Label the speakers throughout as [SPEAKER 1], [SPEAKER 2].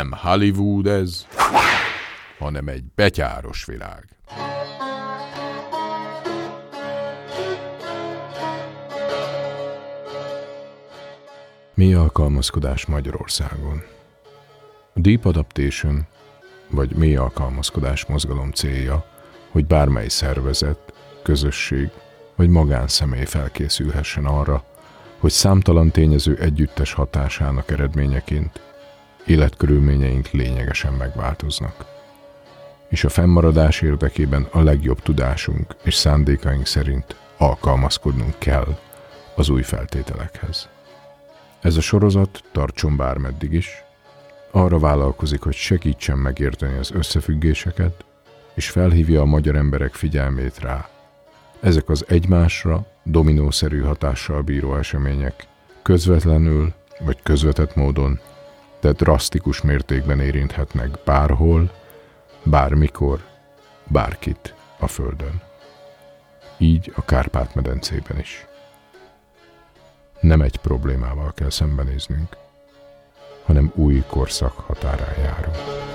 [SPEAKER 1] Nem Hollywood ez, hanem egy betyáros világ. Mi alkalmazkodás Magyarországon? Deep Adaptation, vagy mély alkalmazkodás mozgalom célja, hogy bármely szervezet, közösség vagy magánszemély felkészülhessen arra, hogy számtalan tényező együttes hatásának eredményeként életkörülményeink lényegesen megváltoznak. És a fennmaradás érdekében a legjobb tudásunk és szándékaink szerint alkalmazkodnunk kell az új feltételekhez. Ez a sorozat tartson bármeddig is, arra vállalkozik, hogy segítsen megérteni az összefüggéseket, és felhívja a magyar emberek figyelmét rá. Ezek az egymásra dominószerű hatással bíró események közvetlenül vagy közvetett módon, de drasztikus mértékben érinthetnek bárhol, bármikor, bárkit a Földön. Így a Kárpát-medencében is. Nem egy problémával kell szembenéznünk, hanem új korszak határán járunk.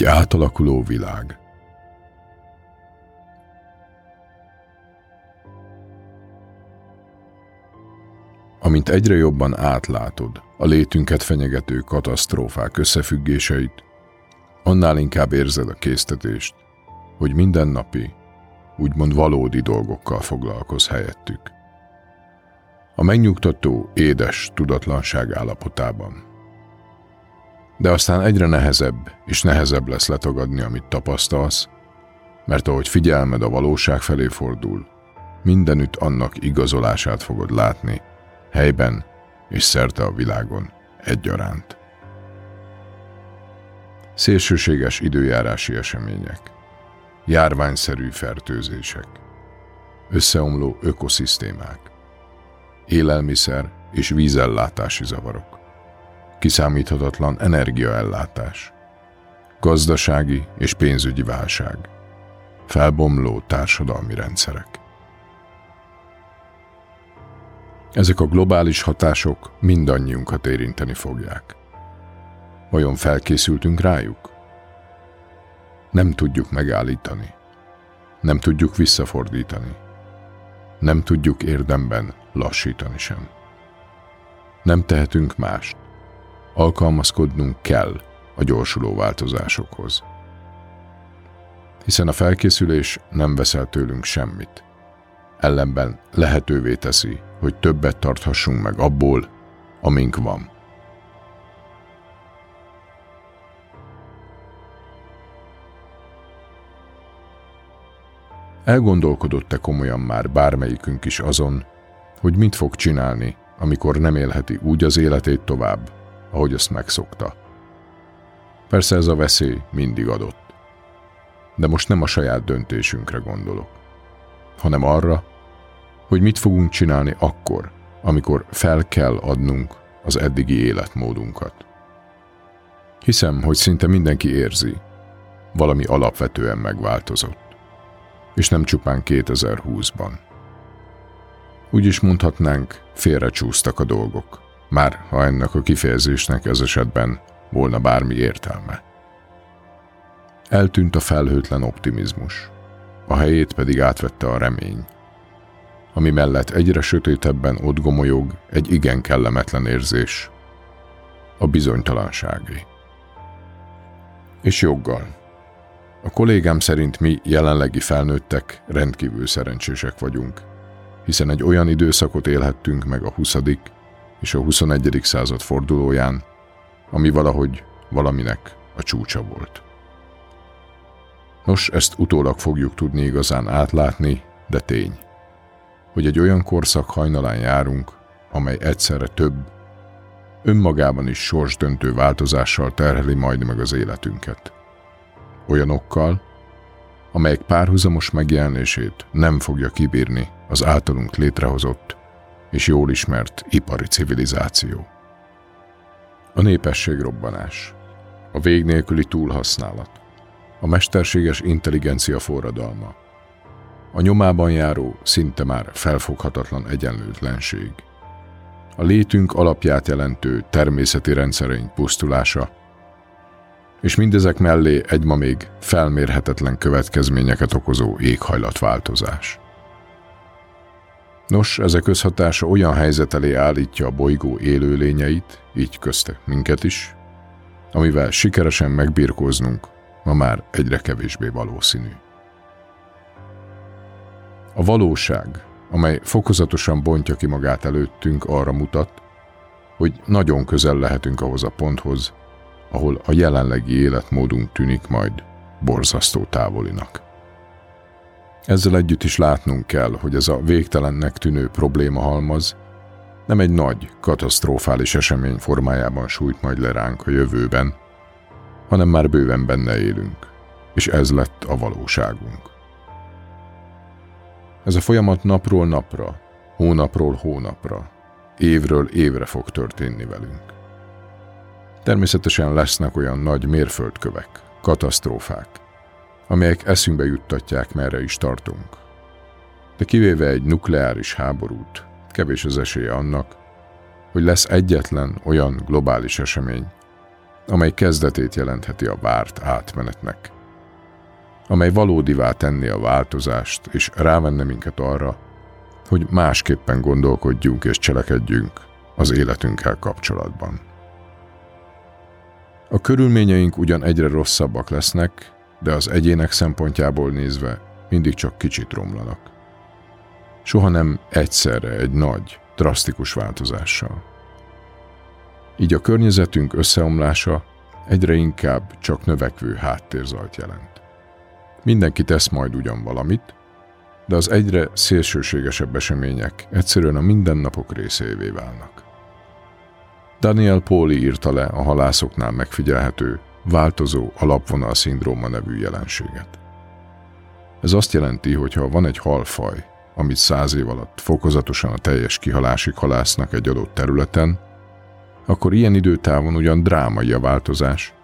[SPEAKER 1] Egy átalakuló világ. Amint egyre jobban átlátod a létünket fenyegető katasztrófák összefüggéseit, annál inkább érzed a késztetést, hogy mindennapi, úgymond valódi dolgokkal foglalkoz helyettük. A megnyugtató, édes tudatlanság állapotában – de aztán egyre nehezebb és nehezebb lesz letagadni, amit tapasztalsz, mert ahogy figyelmed a valóság felé fordul, mindenütt annak igazolását fogod látni, helyben és szerte a világon egyaránt. Szélsőséges időjárási események, járványszerű fertőzések, összeomló ökoszisztémák, élelmiszer és vízellátási zavarok, kiszámíthatatlan energiaellátás, gazdasági és pénzügyi válság, felbomló társadalmi rendszerek. Ezek a globális hatások mindannyiunkat érinteni fogják. Vajon felkészültünk rájuk? Nem tudjuk megállítani. Nem tudjuk visszafordítani. Nem tudjuk érdemben lassítani sem. Nem tehetünk mást, alkalmazkodnunk kell a gyorsuló változásokhoz. Hiszen a felkészülés nem veszel tőlünk semmit. Ellenben lehetővé teszi, hogy többet tarthassunk meg abból, amink van. Elgondolkodott-e komolyan már bármelyikünk is azon, hogy mit fog csinálni, amikor nem élheti úgy az életét tovább, ahogy azt megszokta. Persze ez a veszély mindig adott. De most nem a saját döntésünkre gondolok, hanem arra, hogy mit fogunk csinálni akkor, amikor fel kell adnunk az eddigi életmódunkat. Hiszem, hogy szinte mindenki érzi, valami alapvetően megváltozott, és nem csupán 2020-ban. Úgy is mondhatnánk, félrecsúsztak a dolgok már ha ennek a kifejezésnek ez esetben volna bármi értelme. Eltűnt a felhőtlen optimizmus, a helyét pedig átvette a remény, ami mellett egyre sötétebben ott gomolyog egy igen kellemetlen érzés. a bizonytalanságé. És joggal. A kollégám szerint mi jelenlegi felnőttek rendkívül szerencsések vagyunk, hiszen egy olyan időszakot élhettünk meg a 20. és a 21. század fordulóján, ami valahogy valaminek a csúcsa volt. Nos, ezt utólag fogjuk tudni igazán átlátni, de tény, hogy egy olyan korszak hajnalán járunk, amely egyszerre több, önmagában is sorsdöntő változással terheli majd meg az életünket. Olyanokkal, amelyek párhuzamos megjelenését nem fogja kibírni az általunk létrehozott és jól ismert ipari civilizáció. A népességrobbanás, a vég nélküli túlhasználat, a mesterséges intelligencia forradalma, a nyomában járó, szinte már felfoghatatlan egyenlőtlenség, a létünk alapját jelentő természeti rendszereink pusztulása, és mindezek mellé egy ma még felmérhetetlen következményeket okozó éghajlatváltozás. Nos, ezek közhatása olyan helyzet elé állítja a bolygó élőlényeit, így köztek minket is, amivel sikeresen megbirkóznunk ma már egyre kevésbé valószínű. A valóság, amely fokozatosan bontja ki magát előttünk, arra mutat, hogy nagyon közel lehetünk ahhoz a ponthoz, ahol a jelenlegi életmódunk tűnik majd borzasztó távolinak. Ezzel együtt is látnunk kell, hogy ez a végtelennek tűnő probléma halmaz nem egy nagy, katasztrofális esemény formájában sújt majd le ránk a jövőben, hanem már bőven benne élünk, és ez lett a valóságunk. Ez a folyamat napról napra, hónapról hónapra, évről évre fog történni velünk. Természetesen lesznek olyan nagy mérföldkövek, katasztrófák, amelyek eszünkbe juttatják, merre is tartunk. De kivéve egy nukleáris háborút, kevés az esélye annak, hogy lesz egyetlen olyan globális esemény, amely kezdetét jelentheti a várt átmenetnek, amely valódivá tenni a változást és rávenne minket arra, hogy másképpen gondolkodjunk és cselekedjünk az életünkkel kapcsolatban. A körülményeink ugyan egyre rosszabbak lesznek, de az egyének szempontjából nézve mindig csak kicsit romlanak. Soha nem egyszerre egy nagy, drasztikus változással. Így a környezetünk összeomlása egyre inkább csak növekvő háttérzajt jelent. Mindenki tesz majd ugyan valamit, de az egyre szélsőségesebb események egyszerűen a mindennapok részévé válnak. Daniel Póli írta le a halászoknál megfigyelhető, változó alapvonal szindróma nevű jelenséget. Ez azt jelenti, hogy ha van egy halfaj, amit száz év alatt fokozatosan a teljes kihalásig halásznak egy adott területen, akkor ilyen időtávon ugyan drámai a változás,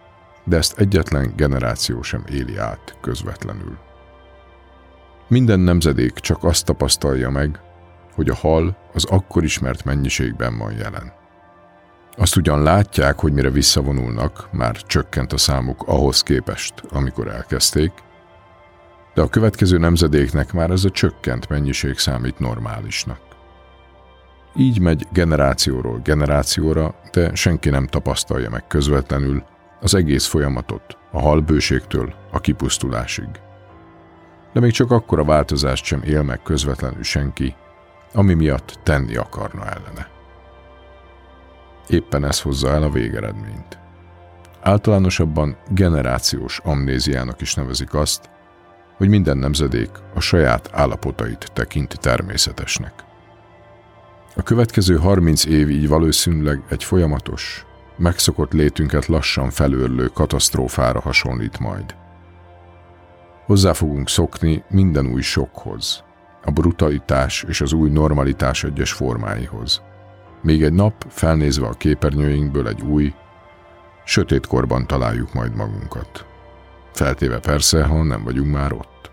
[SPEAKER 1] de ezt egyetlen generáció sem éli át közvetlenül. Minden nemzedék csak azt tapasztalja meg, hogy a hal az akkor ismert mennyiségben van jelen. Azt ugyan látják, hogy mire visszavonulnak, már csökkent a számuk ahhoz képest, amikor elkezdték, de a következő nemzedéknek már ez a csökkent mennyiség számít normálisnak. Így megy generációról generációra, de senki nem tapasztalja meg közvetlenül az egész folyamatot, a halbőségtől a kipusztulásig. De még csak akkor a változást sem él meg közvetlenül senki, ami miatt tenni akarna ellene. Éppen ez hozza el a végeredményt. Általánosabban generációs amnéziának is nevezik azt, hogy minden nemzedék a saját állapotait tekinti természetesnek. A következő 30 év így valószínűleg egy folyamatos, megszokott létünket lassan felőrlő katasztrófára hasonlít majd. Hozzá fogunk szokni minden új sokhoz, a brutalitás és az új normalitás egyes formáihoz. Még egy nap, felnézve a képernyőinkből egy új, sötét korban találjuk majd magunkat. Feltéve persze, ha nem vagyunk már ott.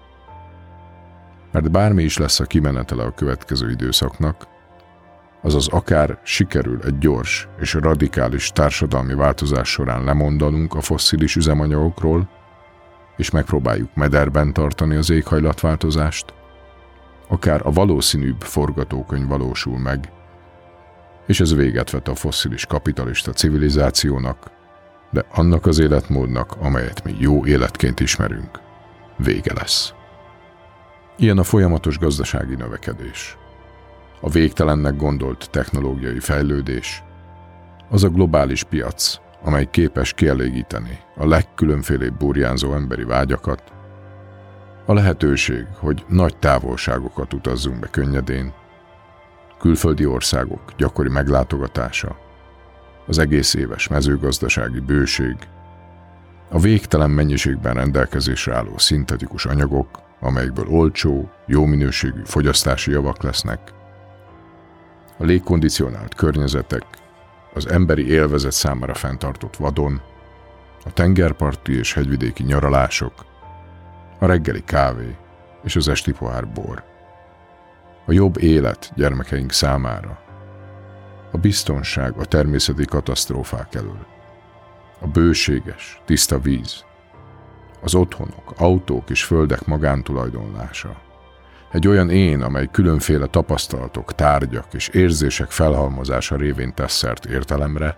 [SPEAKER 1] Mert bármi is lesz a kimenetele a következő időszaknak, azaz akár sikerül egy gyors és radikális társadalmi változás során lemondanunk a fosszilis üzemanyagokról, és megpróbáljuk mederben tartani az éghajlatváltozást, akár a valószínűbb forgatókönyv valósul meg, és ez véget vet a fosszilis kapitalista civilizációnak, de annak az életmódnak, amelyet mi jó életként ismerünk, vége lesz. Ilyen a folyamatos gazdasági növekedés. A végtelennek gondolt technológiai fejlődés, az a globális piac, amely képes kielégíteni a legkülönfélébb burjánzó emberi vágyakat, a lehetőség, hogy nagy távolságokat utazzunk be könnyedén, külföldi országok gyakori meglátogatása, az egész éves mezőgazdasági bőség, a végtelen mennyiségben rendelkezésre álló szintetikus anyagok, amelyekből olcsó, jó minőségű fogyasztási javak lesznek, a légkondicionált környezetek, az emberi élvezet számára fenntartott vadon, a tengerparti és hegyvidéki nyaralások, a reggeli kávé és az esti pohár bor. A jobb élet gyermekeink számára, a biztonság a természeti katasztrófák elől, a bőséges, tiszta víz, az otthonok, autók és földek magántulajdonlása, egy olyan én, amely különféle tapasztalatok, tárgyak és érzések felhalmozása révén tesz szert értelemre,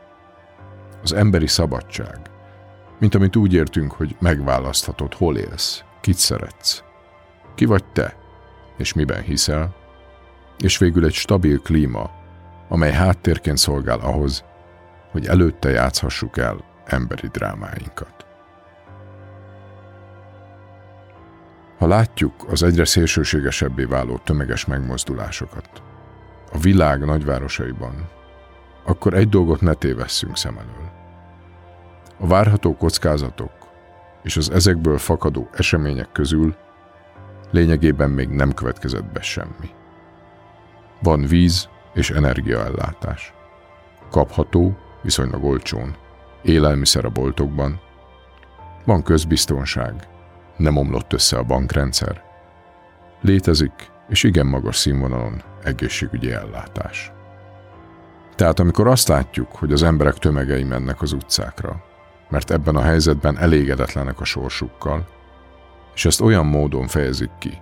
[SPEAKER 1] az emberi szabadság, mint amit úgy értünk, hogy megválaszthatod, hol élsz, kit szeretsz, ki vagy te, és miben hiszel, és végül egy stabil klíma, amely háttérként szolgál ahhoz, hogy előtte játszhassuk el emberi drámáinkat. Ha látjuk az egyre szélsőségesebbé váló tömeges megmozdulásokat a világ nagyvárosaiban, akkor egy dolgot ne tévesszünk szem elől. A várható kockázatok és az ezekből fakadó események közül lényegében még nem következett be semmi. Van víz és energiaellátás. Kapható, viszonylag olcsón, élelmiszer a boltokban. Van közbiztonság, nem omlott össze a bankrendszer. Létezik, és igen magas színvonalon egészségügyi ellátás. Tehát amikor azt látjuk, hogy az emberek tömegei mennek az utcákra, mert ebben a helyzetben elégedetlenek a sorsukkal, és ezt olyan módon fejezik ki,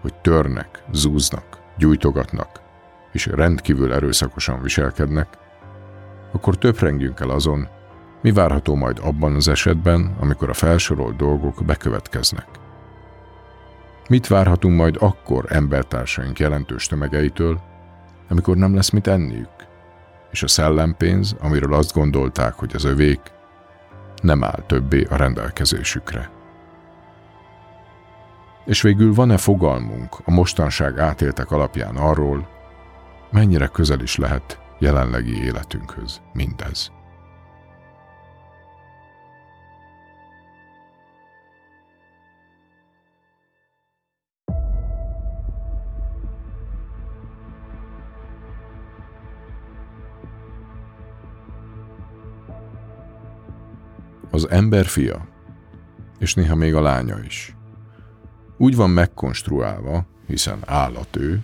[SPEAKER 1] hogy törnek, zúznak, gyújtogatnak, és rendkívül erőszakosan viselkednek, akkor töprengjünk el azon, mi várható majd abban az esetben, amikor a felsorolt dolgok bekövetkeznek? Mit várhatunk majd akkor embertársaink jelentős tömegeitől, amikor nem lesz mit enniük, és a szellempénz, amiről azt gondolták, hogy az övék, nem áll többé a rendelkezésükre. És végül van-e fogalmunk a mostanság átéltek alapján arról, mennyire közel is lehet jelenlegi életünkhöz mindez? az ember fia, és néha még a lánya is. Úgy van megkonstruálva, hiszen állat ő,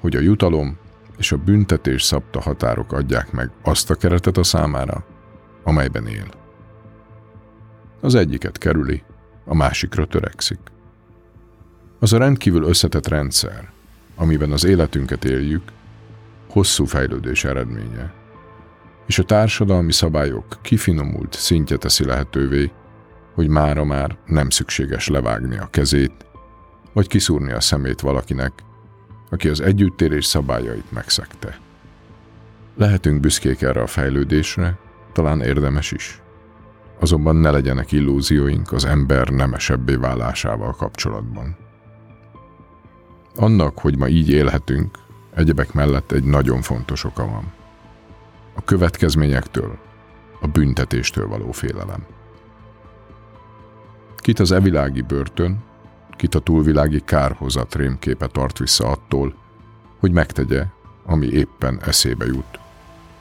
[SPEAKER 1] hogy a jutalom és a büntetés szabta határok adják meg azt a keretet a számára, amelyben él. Az egyiket kerüli, a másikra törekszik. Az a rendkívül összetett rendszer, amiben az életünket éljük, hosszú fejlődés eredménye, és a társadalmi szabályok kifinomult szintje teszi lehetővé, hogy mára már nem szükséges levágni a kezét, vagy kiszúrni a szemét valakinek, aki az együttérés szabályait megszegte. Lehetünk büszkék erre a fejlődésre, talán érdemes is. Azonban ne legyenek illúzióink az ember nemesebbé válásával kapcsolatban. Annak, hogy ma így élhetünk, egyebek mellett egy nagyon fontos oka van a következményektől, a büntetéstől való félelem. Kit az evilági börtön, kit a túlvilági kárhozat rémképe tart vissza attól, hogy megtegye, ami éppen eszébe jut,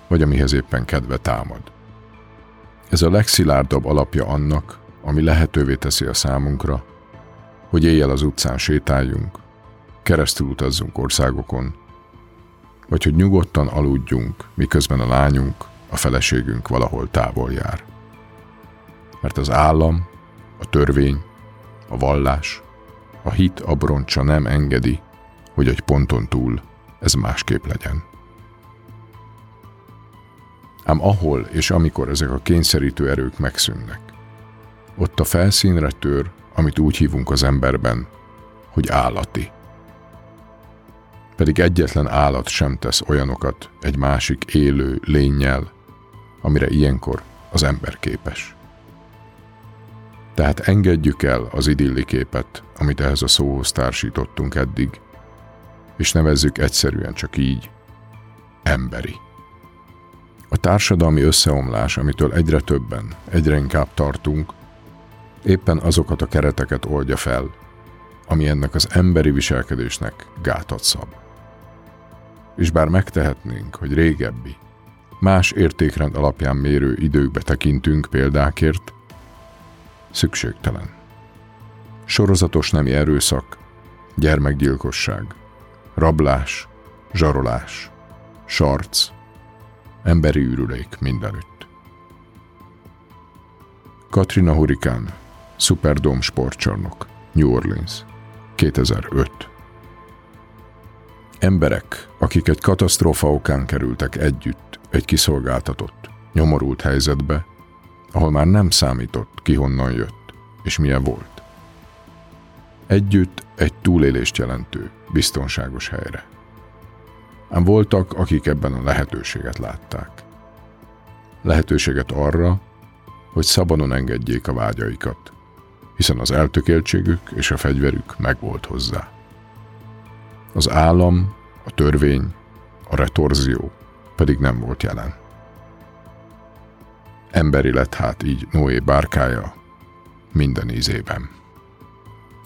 [SPEAKER 1] vagy amihez éppen kedve támad. Ez a legszilárdabb alapja annak, ami lehetővé teszi a számunkra, hogy éjjel az utcán sétáljunk, keresztül utazzunk országokon, vagy hogy nyugodtan aludjunk, miközben a lányunk, a feleségünk valahol távol jár. Mert az állam, a törvény, a vallás, a hit abroncsa nem engedi, hogy egy ponton túl ez másképp legyen. Ám ahol és amikor ezek a kényszerítő erők megszűnnek, ott a felszínre tör, amit úgy hívunk az emberben, hogy állati. Pedig egyetlen állat sem tesz olyanokat egy másik élő lényel, amire ilyenkor az ember képes. Tehát engedjük el az idilli képet, amit ehhez a szóhoz társítottunk eddig, és nevezzük egyszerűen csak így, emberi. A társadalmi összeomlás, amitől egyre többen, egyre inkább tartunk, éppen azokat a kereteket oldja fel, ami ennek az emberi viselkedésnek gátat szab. És bár megtehetnénk, hogy régebbi, más értékrend alapján mérő időkbe tekintünk példákért, szükségtelen. Sorozatos nemi erőszak, gyermekgyilkosság, rablás, zsarolás, sarc, emberi űrülék mindenütt. Katrina Hurrikán, Superdome sportcsarnok, New Orleans, 2005 Emberek, akik egy katasztrófa okán kerültek együtt egy kiszolgáltatott, nyomorult helyzetbe, ahol már nem számított, ki honnan jött, és milyen volt. Együtt egy túlélést jelentő, biztonságos helyre. Ám voltak, akik ebben a lehetőséget látták. Lehetőséget arra, hogy szabadon engedjék a vágyaikat, hiszen az eltökéltségük és a fegyverük megvolt hozzá. Az állam, a törvény, a retorzió pedig nem volt jelen. Emberi lett hát így Noé bárkája minden ízében.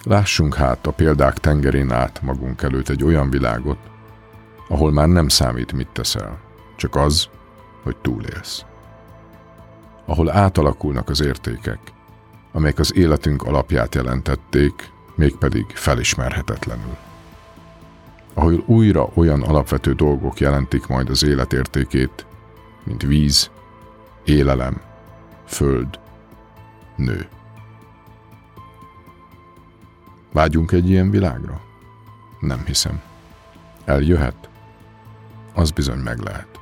[SPEAKER 1] Lássunk hát a példák tengerén át magunk előtt egy olyan világot, ahol már nem számít, mit teszel, csak az, hogy túlélsz. Ahol átalakulnak az értékek, amelyek az életünk alapját jelentették, mégpedig felismerhetetlenül. Ahol újra olyan alapvető dolgok jelentik majd az életértékét, mint víz, élelem, föld, nő. Vágyunk egy ilyen világra? Nem hiszem. Eljöhet? Az bizony meg lehet.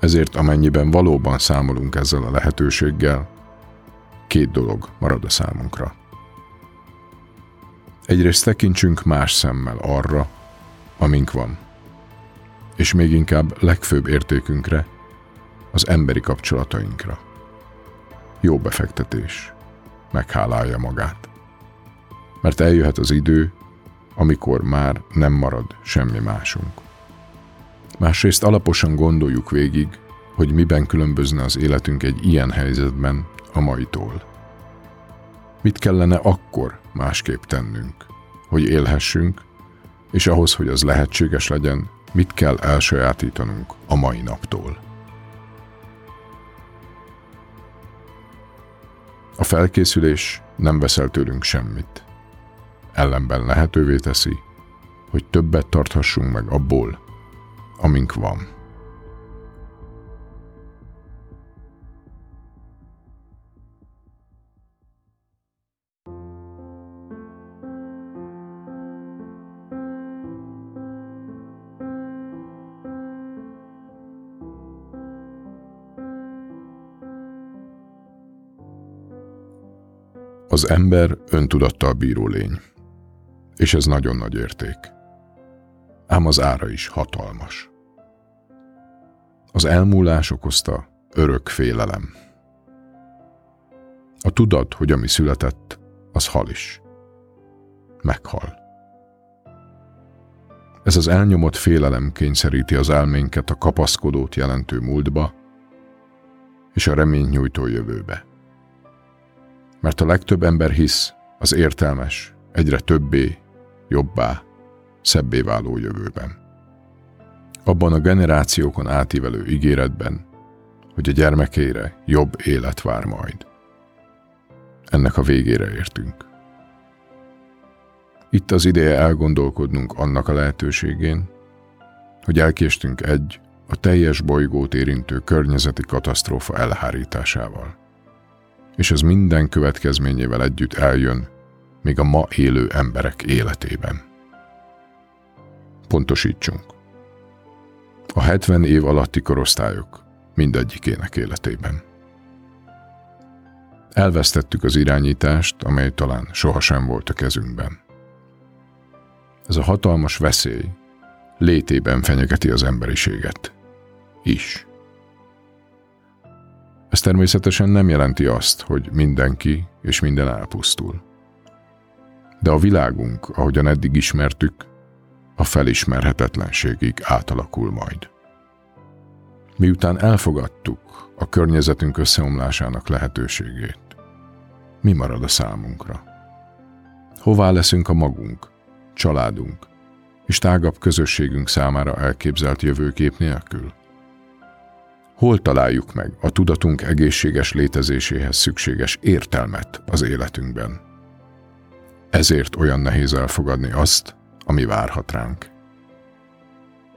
[SPEAKER 1] Ezért amennyiben valóban számolunk ezzel a lehetőséggel, két dolog marad a számunkra. Egyrészt tekintsünk más szemmel arra, amink van, és még inkább legfőbb értékünkre, az emberi kapcsolatainkra. Jó befektetés, meghálálja magát. Mert eljöhet az idő, amikor már nem marad semmi másunk. Másrészt alaposan gondoljuk végig, hogy miben különbözne az életünk egy ilyen helyzetben a maitól. Mit kellene akkor másképp tennünk, hogy élhessünk, és ahhoz, hogy az lehetséges legyen, mit kell elsajátítanunk a mai naptól. Felkészülés nem veszel tőlünk semmit. Ellenben lehetővé teszi, hogy többet tarthassunk meg abból, amink van. Az ember öntudattal bíró lény, és ez nagyon nagy érték. Ám az ára is hatalmas. Az elmúlás okozta örök félelem. A tudat, hogy ami született, az hal is. Meghal. Ez az elnyomott félelem kényszeríti az elménket a kapaszkodót jelentő múltba és a reményt nyújtó jövőbe mert a legtöbb ember hisz az értelmes, egyre többé, jobbá, szebbé váló jövőben. Abban a generációkon átívelő ígéretben, hogy a gyermekére jobb élet vár majd. Ennek a végére értünk. Itt az ideje elgondolkodnunk annak a lehetőségén, hogy elkéstünk egy, a teljes bolygót érintő környezeti katasztrófa elhárításával és ez minden következményével együtt eljön, még a ma élő emberek életében. Pontosítsunk. A 70 év alatti korosztályok mindegyikének életében. Elvesztettük az irányítást, amely talán sohasem volt a kezünkben. Ez a hatalmas veszély létében fenyegeti az emberiséget. Is. Ez természetesen nem jelenti azt, hogy mindenki és minden elpusztul. De a világunk, ahogyan eddig ismertük, a felismerhetetlenségig átalakul majd. Miután elfogadtuk a környezetünk összeomlásának lehetőségét, mi marad a számunkra? Hová leszünk a magunk, családunk és tágabb közösségünk számára elképzelt jövőkép nélkül? Hol találjuk meg a tudatunk egészséges létezéséhez szükséges értelmet az életünkben? Ezért olyan nehéz elfogadni azt, ami várhat ránk.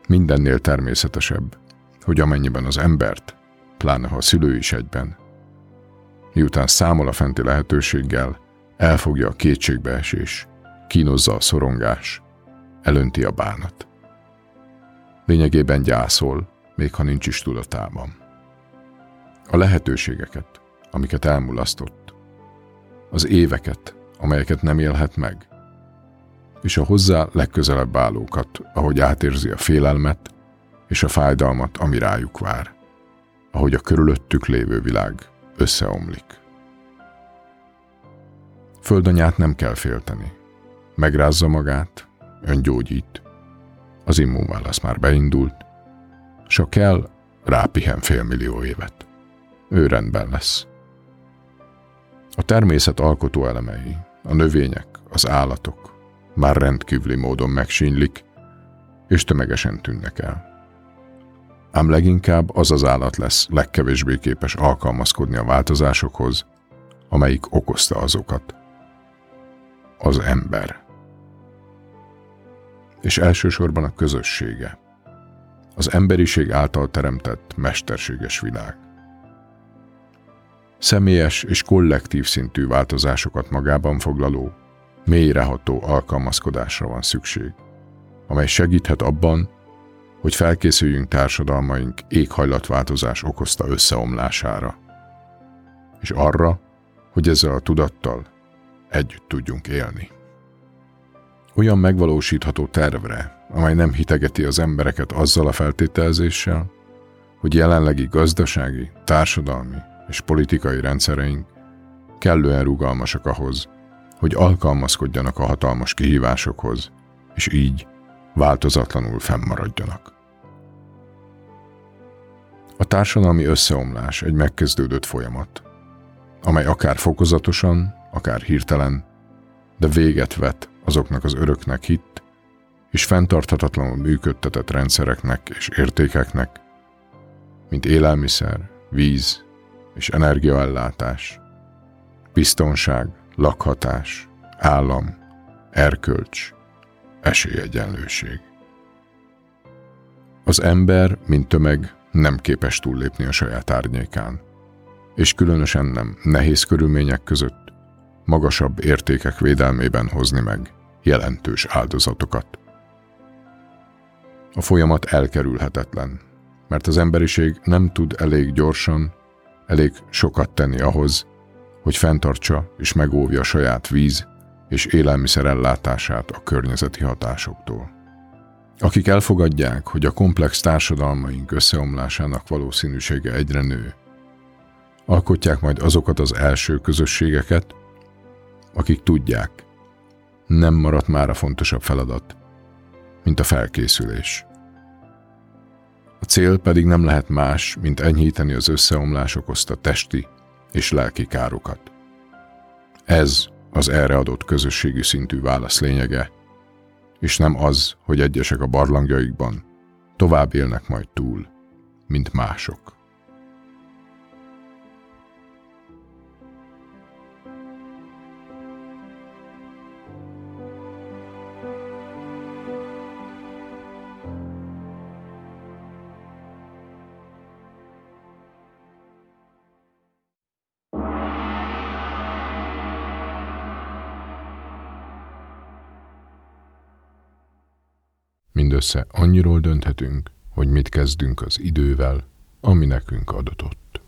[SPEAKER 1] Mindennél természetesebb, hogy amennyiben az embert, pláne ha a szülő is egyben, miután számol a fenti lehetőséggel, elfogja a kétségbeesés, kínozza a szorongás, elönti a bánat. Lényegében gyászol, még ha nincs is tudatában. A lehetőségeket, amiket elmulasztott, az éveket, amelyeket nem élhet meg, és a hozzá legközelebb állókat, ahogy átérzi a félelmet és a fájdalmat, ami rájuk vár, ahogy a körülöttük lévő világ összeomlik. Földanyát nem kell félteni. Megrázza magát, öngyógyít. Az immunválasz már beindult, ha kell, rápihen félmillió évet. Ő rendben lesz. A természet alkotó elemei, a növények, az állatok már rendkívüli módon megsínylik, és tömegesen tűnnek el. Ám leginkább az az állat lesz legkevésbé képes alkalmazkodni a változásokhoz, amelyik okozta azokat. Az ember. És elsősorban a közössége az emberiség által teremtett mesterséges világ. Személyes és kollektív szintű változásokat magában foglaló, mélyreható alkalmazkodásra van szükség, amely segíthet abban, hogy felkészüljünk társadalmaink éghajlatváltozás okozta összeomlására, és arra, hogy ezzel a tudattal együtt tudjunk élni. Olyan megvalósítható tervre, amely nem hitegeti az embereket azzal a feltételezéssel, hogy jelenlegi gazdasági, társadalmi és politikai rendszereink kellően rugalmasak ahhoz, hogy alkalmazkodjanak a hatalmas kihívásokhoz, és így változatlanul fennmaradjanak. A társadalmi összeomlás egy megkezdődött folyamat, amely akár fokozatosan, akár hirtelen, de véget vet azoknak az öröknek hitt, és fenntarthatatlanul működtetett rendszereknek és értékeknek, mint élelmiszer, víz és energiaellátás, biztonság, lakhatás, állam, erkölcs, esélyegyenlőség. Az ember, mint tömeg, nem képes túllépni a saját árnyékán, és különösen nem nehéz körülmények között magasabb értékek védelmében hozni meg jelentős áldozatokat. A folyamat elkerülhetetlen, mert az emberiség nem tud elég gyorsan, elég sokat tenni ahhoz, hogy fenntartsa és megóvja saját víz és élelmiszer ellátását a környezeti hatásoktól. Akik elfogadják, hogy a komplex társadalmaink összeomlásának valószínűsége egyre nő, alkotják majd azokat az első közösségeket, akik tudják, nem maradt már a fontosabb feladat, mint a felkészülés. A cél pedig nem lehet más, mint enyhíteni az összeomlás okozta testi és lelki károkat. Ez az erre adott közösségi szintű válasz lényege, és nem az, hogy egyesek a barlangjaikban tovább élnek majd túl, mint mások. Mindössze annyiról dönthetünk, hogy mit kezdünk az idővel, ami nekünk adatott.